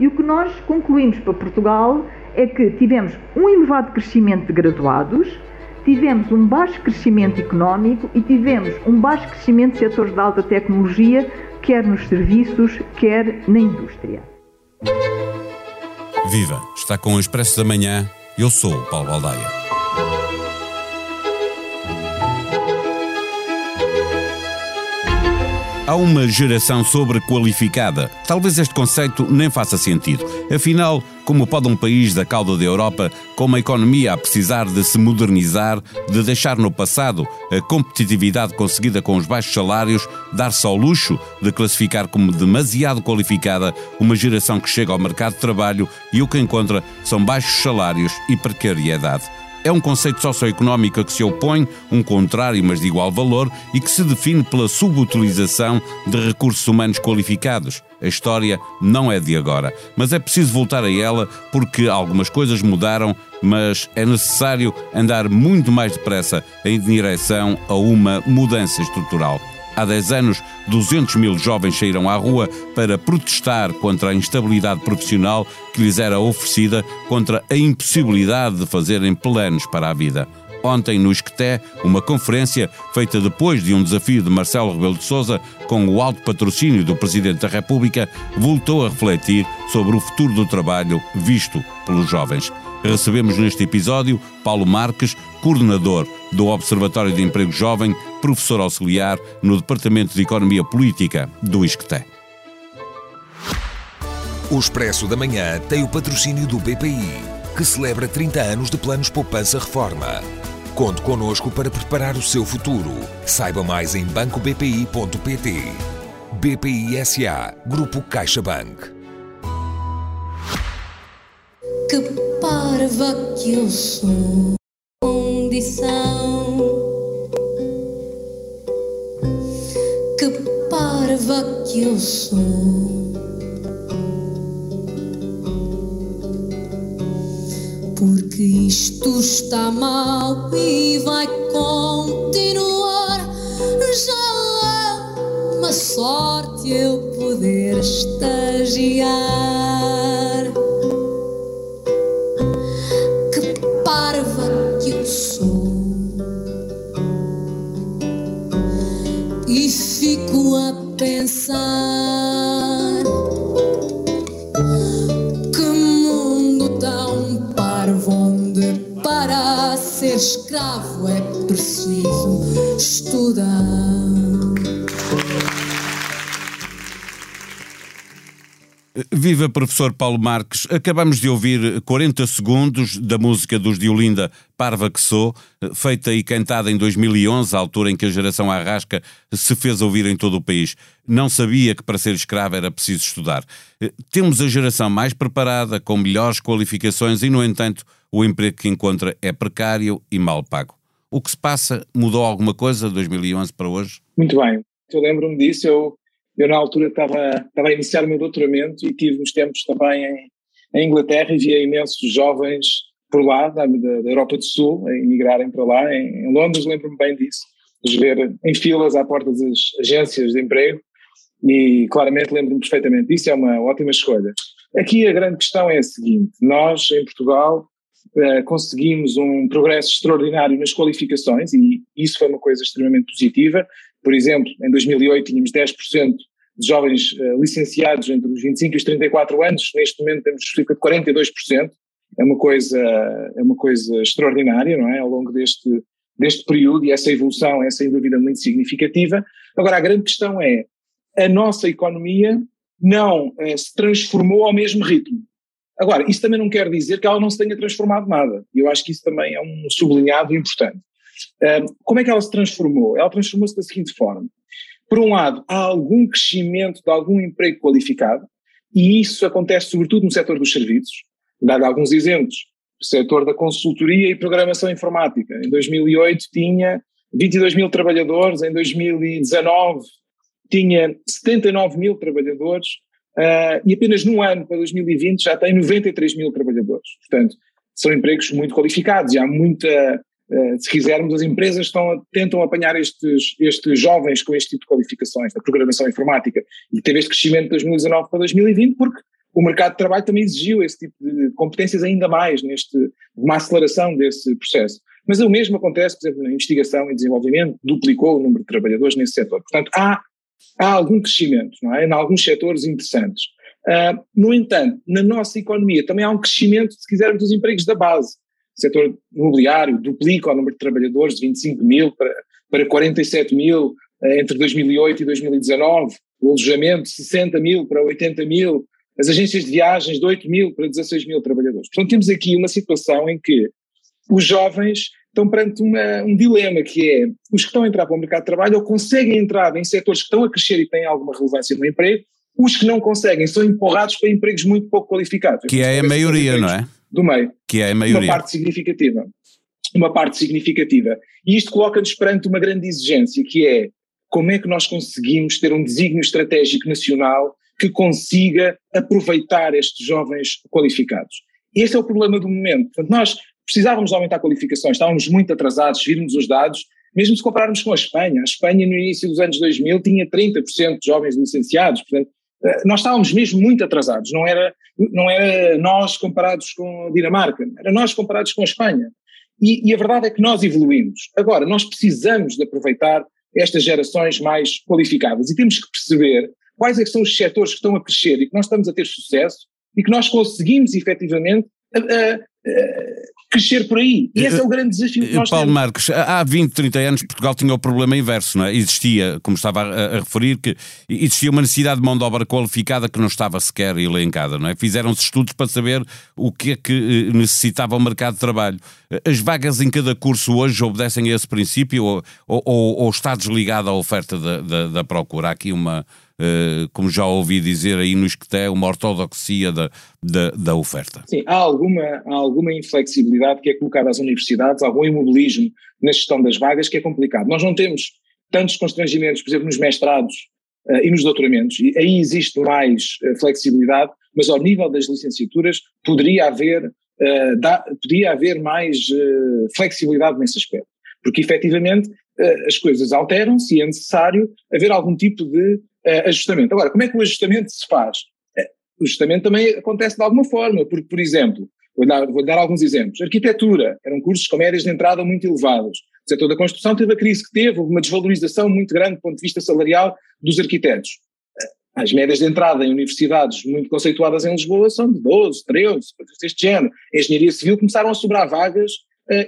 E o que nós concluímos para Portugal é que tivemos um elevado crescimento de graduados, tivemos um baixo crescimento económico e tivemos um baixo crescimento de setores de alta tecnologia, quer nos serviços, quer na indústria. Viva! Está com o Expresso da Manhã. Eu sou o Paulo Baldaia. Há uma geração sobrequalificada. Talvez este conceito nem faça sentido. Afinal, como pode um país da cauda da Europa, com uma economia a precisar de se modernizar, de deixar no passado a competitividade conseguida com os baixos salários, dar-se ao luxo de classificar como demasiado qualificada uma geração que chega ao mercado de trabalho e o que encontra são baixos salários e precariedade? É um conceito socioeconómico a que se opõe um contrário, mas de igual valor, e que se define pela subutilização de recursos humanos qualificados. A história não é de agora, mas é preciso voltar a ela porque algumas coisas mudaram, mas é necessário andar muito mais depressa em direção a uma mudança estrutural. Há 10 anos, 200 mil jovens saíram à rua para protestar contra a instabilidade profissional que lhes era oferecida, contra a impossibilidade de fazerem planos para a vida. Ontem, no Esqueté, uma conferência feita depois de um desafio de Marcelo Rebelo de Sousa, com o alto patrocínio do Presidente da República, voltou a refletir sobre o futuro do trabalho visto pelos jovens. Recebemos neste episódio Paulo Marques, coordenador do Observatório de Emprego Jovem, professor auxiliar no Departamento de Economia Política do ISCTE. O Expresso da Manhã tem o patrocínio do BPI, que celebra 30 anos de planos poupança reforma. Conte connosco para preparar o seu futuro. Saiba mais em bancobpi.pt. BPI SA, Grupo CaixaBank. Que parva que eu sou, condição. Que parva que eu sou. Porque isto está mal e vai continuar. Já é uma sorte eu poder estagiar. Escravo é preciso estudar. Viva professor Paulo Marques, acabamos de ouvir 40 segundos da música dos de Olinda Parva que Sou, feita e cantada em 2011, à altura em que a geração Arrasca se fez ouvir em todo o país. Não sabia que para ser escravo era preciso estudar. Temos a geração mais preparada, com melhores qualificações e, no entanto, o emprego que encontra é precário e mal pago. O que se passa? Mudou alguma coisa de 2011 para hoje? Muito bem, eu lembro-me disso, eu eu, na altura, estava, estava a iniciar o meu doutoramento e tive uns tempos também em, em Inglaterra e via imensos jovens por lá, da, da, Europa do Sul, a emigrarem para lá. Em, em Londres, lembro-me bem disso, de ver em filas à porta das agências de emprego e claramente lembro-me perfeitamente disso, é uma ótima escolha. Aqui a grande questão é a seguinte: nós, em Portugal, eh, conseguimos um progresso extraordinário nas qualificações e isso foi uma coisa extremamente positiva. Por exemplo, em 2008 tínhamos 10% de jovens uh, licenciados entre os 25 e os 34 anos, neste momento temos cerca de 42%, é uma coisa, é uma coisa extraordinária, não é, ao longo deste, deste período e essa evolução é sem dúvida muito significativa. Agora a grande questão é, a nossa economia não uh, se transformou ao mesmo ritmo. Agora, isso também não quer dizer que ela não se tenha transformado nada, e eu acho que isso também é um sublinhado importante. Como é que ela se transformou? Ela transformou-se da seguinte forma, por um lado, há algum crescimento de algum emprego qualificado, e isso acontece sobretudo no setor dos serviços. Dado alguns exemplos, o setor da consultoria e programação informática. Em 2008 tinha 22 mil trabalhadores, em 2019 tinha 79 mil trabalhadores, uh, e apenas num ano, para 2020, já tem 93 mil trabalhadores. Portanto, são empregos muito qualificados e há muita eh, se quisermos, as empresas estão, tentam apanhar estes, estes jovens com este tipo de qualificações da programação informática e teve este crescimento de 2019 para 2020 porque o mercado de trabalho também exigiu esse tipo de competências ainda mais neste, uma aceleração desse processo. Mas o mesmo acontece, por exemplo, na investigação e desenvolvimento, duplicou o número de trabalhadores nesse setor. Portanto, há, há algum crescimento, não é? Em alguns setores interessantes. Uh, no entanto, na nossa economia também há um crescimento, se quisermos, dos empregos da base. O setor imobiliário duplica o número de trabalhadores de 25 mil para, para 47 mil uh, entre 2008 e 2019, o alojamento 60 mil para 80 mil, as agências de viagens de 8 mil para 16 mil trabalhadores. Portanto, temos aqui uma situação em que os jovens estão perante uma, um dilema que é os que estão a entrar para o mercado de trabalho ou conseguem entrar em setores que estão a crescer e têm alguma relevância no emprego, os que não conseguem são empurrados para empregos muito pouco qualificados. Que é a maioria, não é? Do meio. Que é a maioria. Uma parte significativa. Uma parte significativa. E isto coloca-nos perante uma grande exigência, que é como é que nós conseguimos ter um desígnio estratégico nacional que consiga aproveitar estes jovens qualificados. Este é o problema do momento. Portanto, nós precisávamos aumentar qualificações, estávamos muito atrasados, virmos os dados, mesmo se compararmos com a Espanha. A Espanha, no início dos anos 2000, tinha 30% de jovens licenciados, portanto, eh, nós estávamos mesmo muito atrasados, não era, não era nós comparados com a Dinamarca, era nós comparados com a Espanha. E, e a verdade é que nós evoluímos. Agora, nós precisamos de aproveitar estas gerações mais qualificadas e temos que perceber quais é que são os setores que estão a crescer e que nós estamos a ter sucesso e que nós conseguimos efetivamente a, a, crescer por aí. E esse é o grande desafio que nós Paulo temos. Marcos, há 20, 30 anos Portugal tinha o problema inverso, não é? Existia, como estava a, a, referir, que existia uma necessidade de mão de obra qualificada que não estava sequer elencada, não é? Fizeram-se estudos para saber o que é que eh, necessitava o mercado de trabalho. As vagas em cada curso hoje obedecem a esse princípio ou, ou, ou está desligado à oferta da, da, da procura? Há aqui uma, como já ouvi dizer aí no Esqueté, uma ortodoxia da, da, da, oferta. Sim, há alguma, há alguma inflexibilidade que é colocada às universidades, algum imobilismo na gestão das vagas que é complicado. Nós não temos tantos constrangimentos, por exemplo, nos mestrados uh, e nos doutoramentos, e aí existe mais uh, flexibilidade, mas ao nível das licenciaturas poderia haver, da, poderia haver mais flexibilidade nesse aspecto, porque efetivamente as coisas alteram-se e é necessário haver algum tipo de uh, ajustamento. Agora, como é que o ajustamento se faz? Uh, o ajustamento também acontece de alguma forma, porque, por exemplo, vou dar, vou dar alguns exemplos. Arquitetura, eram cursos com médias de entrada muito elevadas. O setor da construção teve a crise que teve, houve uma desvalorização muito grande do ponto de vista salarial dos arquitetos. Eh, as médias de entrada em universidades muito conceituadas em Lisboa são de 12, 13, coisas deste género. Em engenharia civil começaram a sobrar vagas,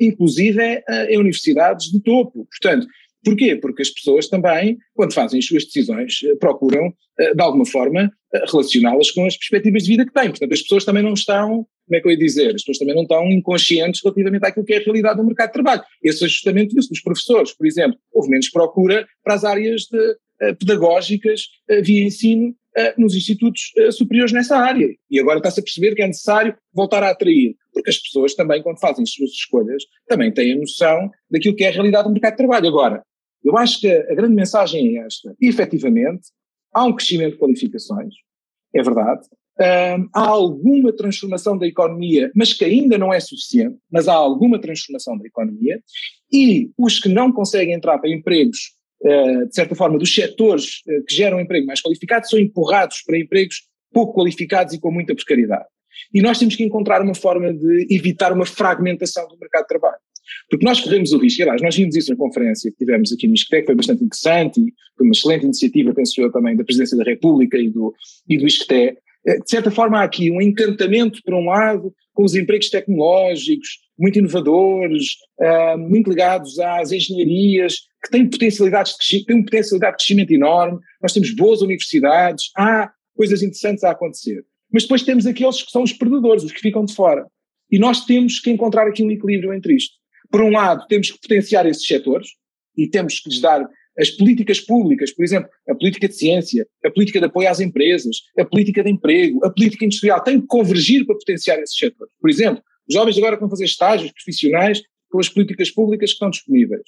inclusive em universidades de topo. Portanto, Porquê? Porque as pessoas também, quando fazem as suas decisões, eh, procuram, eh, de alguma forma, eh, relacioná-las com as perspectivas de vida que têm. Portanto, as pessoas também não estão, como é que eu ia dizer, as pessoas também não estão inconscientes relativamente àquilo que é a realidade do mercado de trabalho. Esse ajustamento dos professores, por exemplo, houve menos procura para as áreas de, pedagógicas via ensino nos institutos superiores nessa área. E agora está-se a perceber que é necessário voltar a atrair, porque as pessoas também, quando fazem as suas escolhas, também têm a noção daquilo que é a realidade do mercado de trabalho. Agora, eu acho que a grande mensagem é esta. Efetivamente, há um crescimento de qualificações, é verdade. Há alguma transformação da economia, mas que ainda não é suficiente, mas há alguma transformação da economia. E os que não conseguem entrar para empregos, uh, de certa forma, dos setores uh, que geram emprego mais qualificado, são empurrados para empregos pouco qualificados e com muita precariedade. E nós temos que encontrar uma forma de evitar uma fragmentação do mercado de trabalho. Porque nós corremos o risco, aliás, nós vimos isso na conferência que tivemos aqui no ISCTEC, foi bastante interessante e foi uma excelente iniciativa, penso eu, também da Presidência da República e do, e do ISCTE. Eh, de certa forma, há aqui um encantamento, por um lado, com os empregos tecnológicos, muito inovadores, uh, muito ligados às engenharias, que têm potencialidades de, têm uma potencialidade de crescimento enorme, nós temos boas universidades, há coisas interessantes a acontecer. Mas depois temos aqueles que são os perdedores, os que ficam de fora. E nós temos que encontrar aqui um equilíbrio entre isto por um lado, temos que potenciar esses setores e temos que lhes dar as políticas públicas, por exemplo, a política de ciência, a política de apoio às empresas, a política de emprego, a política industrial, tem que convergir para potenciar esses setores. Por exemplo, os jovens agora vão fazer estágios profissionais com as políticas públicas que estão disponíveis.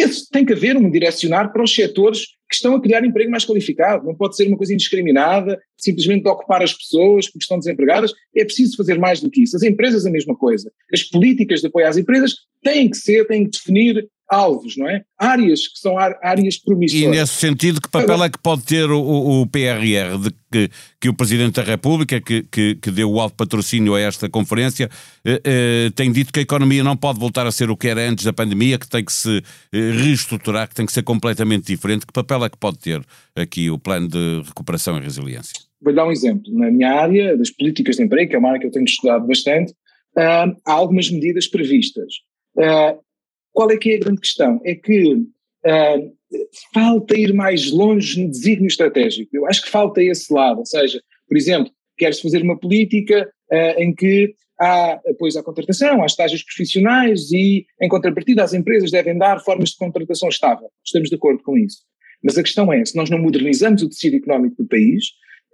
Esse tem que haver um direcionar para os setores que estão a criar emprego mais qualificado. Não pode ser uma coisa indiscriminada, simplesmente ocupar as pessoas porque estão desempregadas. É preciso fazer mais do que isso. As empresas, a mesma coisa. As políticas de apoio às empresas têm que ser, têm que definir alvos, não é? Áreas que são áreas promissoras. E nesse sentido, que papel é que pode ter o, o PRR, de que, que o Presidente da República, que, que, que deu o alto patrocínio a esta conferência, eh, eh, tem dito que a economia não pode voltar a ser o que era antes da pandemia, que tem que se eh, reestruturar, que tem que ser completamente diferente. Que papel é que pode ter aqui o plano de recuperação e resiliência? Vou dar um exemplo. Na minha área das políticas de emprego, que é uma área que eu tenho estudado bastante, uh, há algumas medidas previstas. Uh, qual é que é a grande questão? É que uh, falta ir mais longe no desígnio estratégico. Eu acho que falta esse lado, ou seja, por exemplo, quer-se fazer uma política uh, em que há apoio à contratação, há estágios profissionais e, em contrapartida, as empresas devem dar formas de contratação estável. Estamos de acordo com isso. Mas a questão é, se nós não modernizamos o tecido económico do país,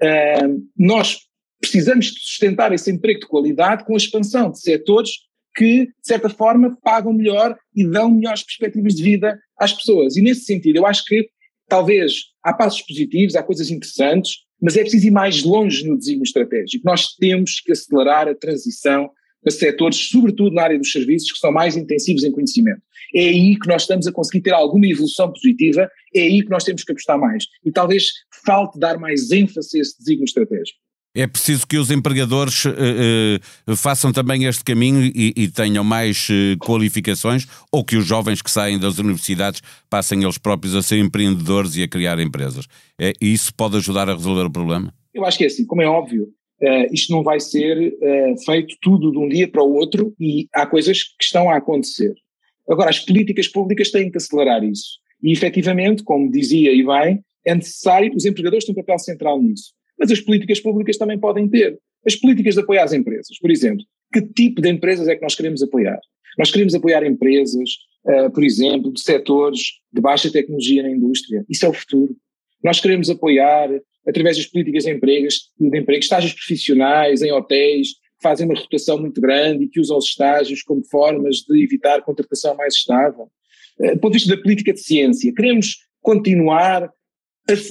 uh, nós precisamos de sustentar esse emprego de qualidade com a expansão de setores que, de certa forma, pagam melhor e dão melhores perspectivas de vida às pessoas. E nesse sentido, eu acho que talvez há passos positivos, há coisas interessantes, mas é preciso ir mais longe no desenho estratégico. Nós temos que acelerar a transição para setores, sobretudo na área dos serviços, que são mais intensivos em conhecimento. É aí que nós estamos a conseguir ter alguma evolução positiva, é aí que nós temos que apostar mais. E talvez falte dar mais ênfase a esse desenho estratégico. É preciso que os empregadores uh, uh, façam também este caminho e, e tenham mais uh, qualificações ou que os jovens que saem das universidades passem eles próprios a ser empreendedores e a criar empresas. É, isso pode ajudar a resolver o problema? Eu acho que é assim, como é óbvio, isto não vai ser feito tudo de um dia para o outro e há coisas que estão a acontecer. Agora, as políticas públicas têm que acelerar isso. E efetivamente, como dizia e bem, é necessário, os empregadores têm um papel central nisso mas as políticas públicas também podem ter. As políticas de apoio às empresas, por exemplo, que tipo de empresas é que nós queremos apoiar? Nós queremos apoiar empresas, uh, por exemplo, de setores de baixa tecnologia na indústria. Isso é o futuro. Nós queremos apoiar, através das políticas de emprego, de estágios profissionais em hotéis, que fazem uma rotação muito grande e que usam os estágios como formas de evitar contratação mais estável. Uh, do ponto de vista da política de ciência, queremos continuar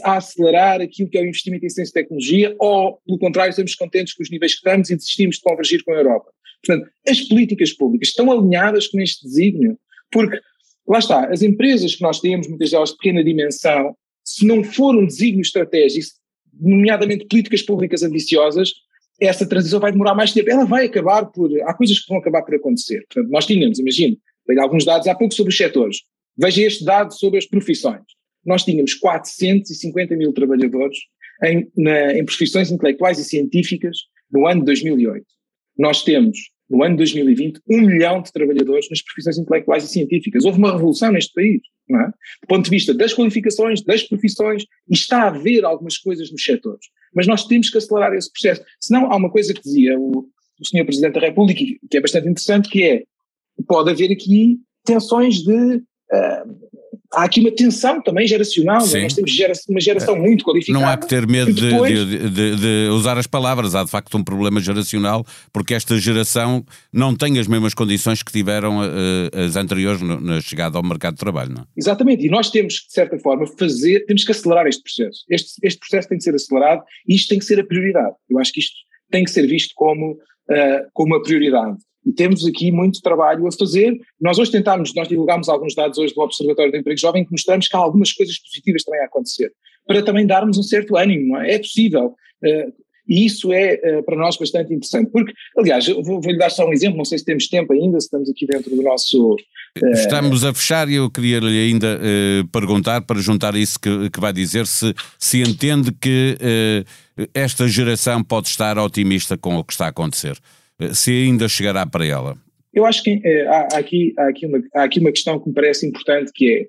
a, acelerar aquilo que é o investimento em ciência e tecnologia, ou, pelo contrário, estamos contentes com os níveis que estamos e desistimos de convergir com a Europa. Portanto, as políticas públicas estão alinhadas com este desígnio, porque, lá está, as empresas que nós temos, muitas delas de pequena dimensão, se não for um desígnio estratégico, nomeadamente políticas públicas ambiciosas, essa transição vai demorar mais tempo. Ela vai acabar por. Há coisas que vão acabar por acontecer. Portanto, nós tínhamos, imagino, alguns dados há pouco sobre os setores. Veja este dado sobre as profissões nós tínhamos 450 mil trabalhadores em, na, em profissões intelectuais e científicas no ano de 2008. Nós temos, no ano de 2020, um milhão de trabalhadores nas profissões intelectuais e científicas. Houve uma revolução neste país, não é? Do ponto de vista das qualificações, das profissões, e está a haver algumas coisas nos setores. Mas nós temos que acelerar esse processo. Senão, há uma coisa que dizia o, o Sr. Presidente da República, que é bastante interessante, que é, pode haver aqui tensões de uh, há aqui uma tensão também geracional, é? nós temos gera uma geração muito qualificada. Não há que ter medo depois... de, de, de, usar as palavras, há de facto um problema geracional, porque esta geração não tem as mesmas condições que tiveram uh, as anteriores no, na chegada ao mercado de trabalho. Não? É? Exatamente, e nós temos que, de certa forma, fazer, temos que acelerar este processo. Este, este processo tem que ser acelerado e isto tem que ser a prioridade. Eu acho que isto tem que ser visto como, uh, como uma prioridade. E temos aqui muito trabalho a fazer. Nós hoje tentámos, nós divulgámos alguns dados hoje do Observatório do Emprego Jovem que mostramos que há algumas coisas positivas também a acontecer, para também darmos um certo ânimo, é? É possível. Uh, e isso é uh, para nós bastante interessante. Porque, aliás, vou-lhe dar só um exemplo, não sei se temos tempo ainda, se estamos aqui dentro do nosso. Uh, estamos a fechar e eu queria-lhe ainda perguntar, para juntar isso que, que vai dizer, se, se entende que esta geração pode estar otimista com o que está a acontecer. Eh, se ainda chegará para ela? Eu acho que é, há, há, aqui, há, aqui uma, há aqui uma questão que me parece importante que é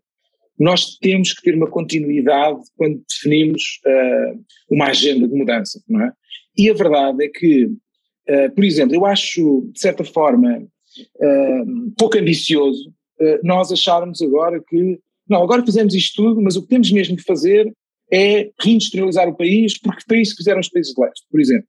nós temos que ter uma continuidade quando definimos uh, uma agenda de mudança, não é? E a verdade é que, uh, por exemplo, eu acho, de certa forma, uh, pouco ambicioso nós acharmos agora que, não, agora fizemos isto tudo, mas o que temos mesmo de fazer é reindustrializar o país, porque foi isso que fizeram os países de leste, por exemplo.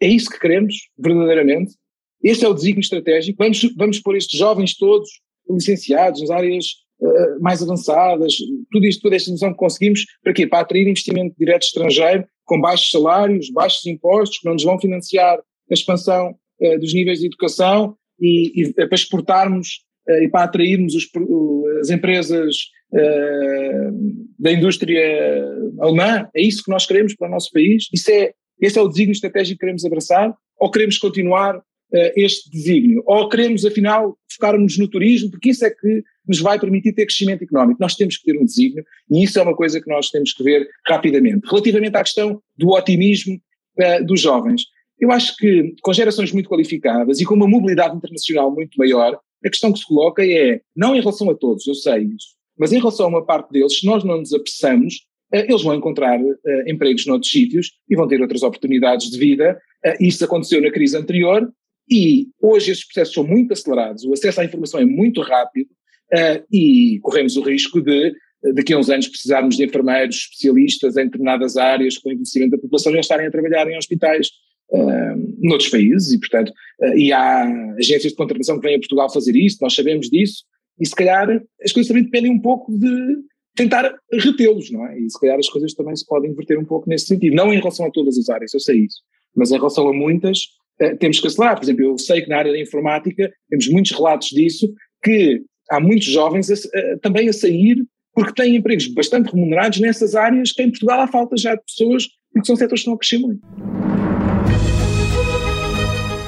É isso que queremos, verdadeiramente? Este é o desígnio estratégico? Vamos, vamos pôr estes jovens todos licenciados nas áreas uh, mais avançadas, tudo isto, toda esta noção que conseguimos, para quê? Para atrair investimento direto estrangeiro, com baixos salários, baixos impostos, que não nos vão financiar a expansão uh, dos níveis de educação e, e para exportarmos uh, e para atrairmos os, as empresas da indústria alemã? É isso que nós queremos para o nosso país? Isso é, esse é o desígnio estratégico que queremos abraçar? Ou queremos continuar este desígnio? Ou queremos, afinal, focar-nos no turismo, porque isso é que nos vai permitir ter crescimento económico. Nós temos que ter um desígnio e isso é uma coisa que nós temos que ver rapidamente. Relativamente à questão do otimismo uh, dos jovens, eu acho que com gerações muito qualificadas e com uma mobilidade internacional muito maior, a questão que se coloca é, não em relação a todos, eu sei isso, mas em relação a uma parte deles, se nós não nos apressamos, uh, eles vão encontrar uh, empregos noutros sítios e vão ter outras oportunidades de vida. isso aconteceu na crise anterior e hoje esses processos são muito acelerados, o acesso à informação é muito rápido uh, e corremos o risco de, daqui a uns anos, precisarmos de enfermeiros especialistas em determinadas áreas com envelhecimento da população já estarem a trabalhar em hospitais uh, noutros países e, portanto, uh, e há agências de contratação que vêm a Portugal fazer isso, nós sabemos disso, e se calhar as coisas também dependem um pouco de tentar retê-los, não é? E se calhar as coisas também se podem inverter um pouco nesse sentido, não em relação a todas as áreas, eu sei isso, mas em relação a muitas, uh, temos que acelerar. Por exemplo, eu sei que na área da informática temos muitos relatos disso, que há muitos jovens a, a, também a sair porque têm empregos bastante remunerados nessas áreas que em Portugal há falta já de pessoas porque são setores que estão a crescer muito.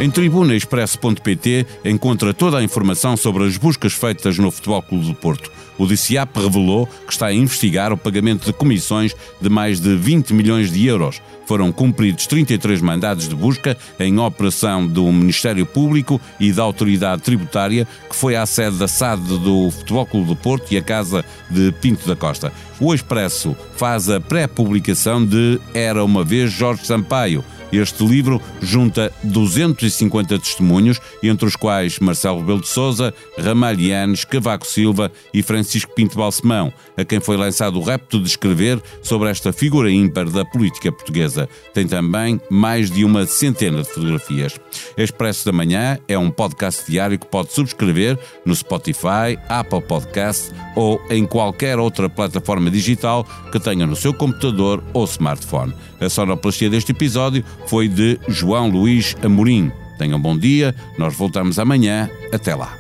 Em tribunaexpresso.pt encontra toda a informação sobre as buscas feitas no Futebol Clube do Porto. O DCAP revelou que está a investigar o pagamento de comissões de mais de 20 milhões de euros. Foram cumpridos 33 mandados de busca em operação do Ministério Público e da Autoridade Tributária, que foi à sede da SAD do Futebol Clube do Porto e a Casa de Pinto da Costa. O Expresso faz a pré-publicação de Era uma vez Jorge Sampaio este livro junta 250 testemunhos, entre os quais Marcelo Rebelo de Sousa, Ramalhianes, Cavaco Silva e Francisco Pinto Balsemão, a quem foi lançado o repto de escrever sobre esta figura ímpar da política portuguesa. Tem também mais de uma centena de fotografias. Expresso da Manhã é um podcast diário que pode subscrever no Spotify, Apple Podcast ou em qualquer outra plataforma digital que tenha no seu computador ou smartphone. A sonoplastia deste episódio foi de João Luís Amorim. Tenham bom dia, nós voltamos amanhã. Até lá.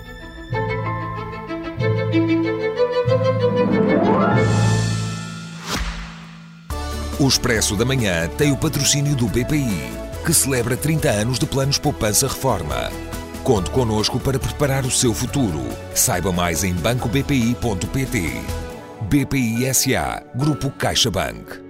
O Expresso da Manhã tem o patrocínio do BPI, que celebra 30 anos de planos Poupança Reforma. Conte connosco para preparar o seu futuro. Saiba mais em bancobpi.pt. BPI SA, Grupo CaixaBank.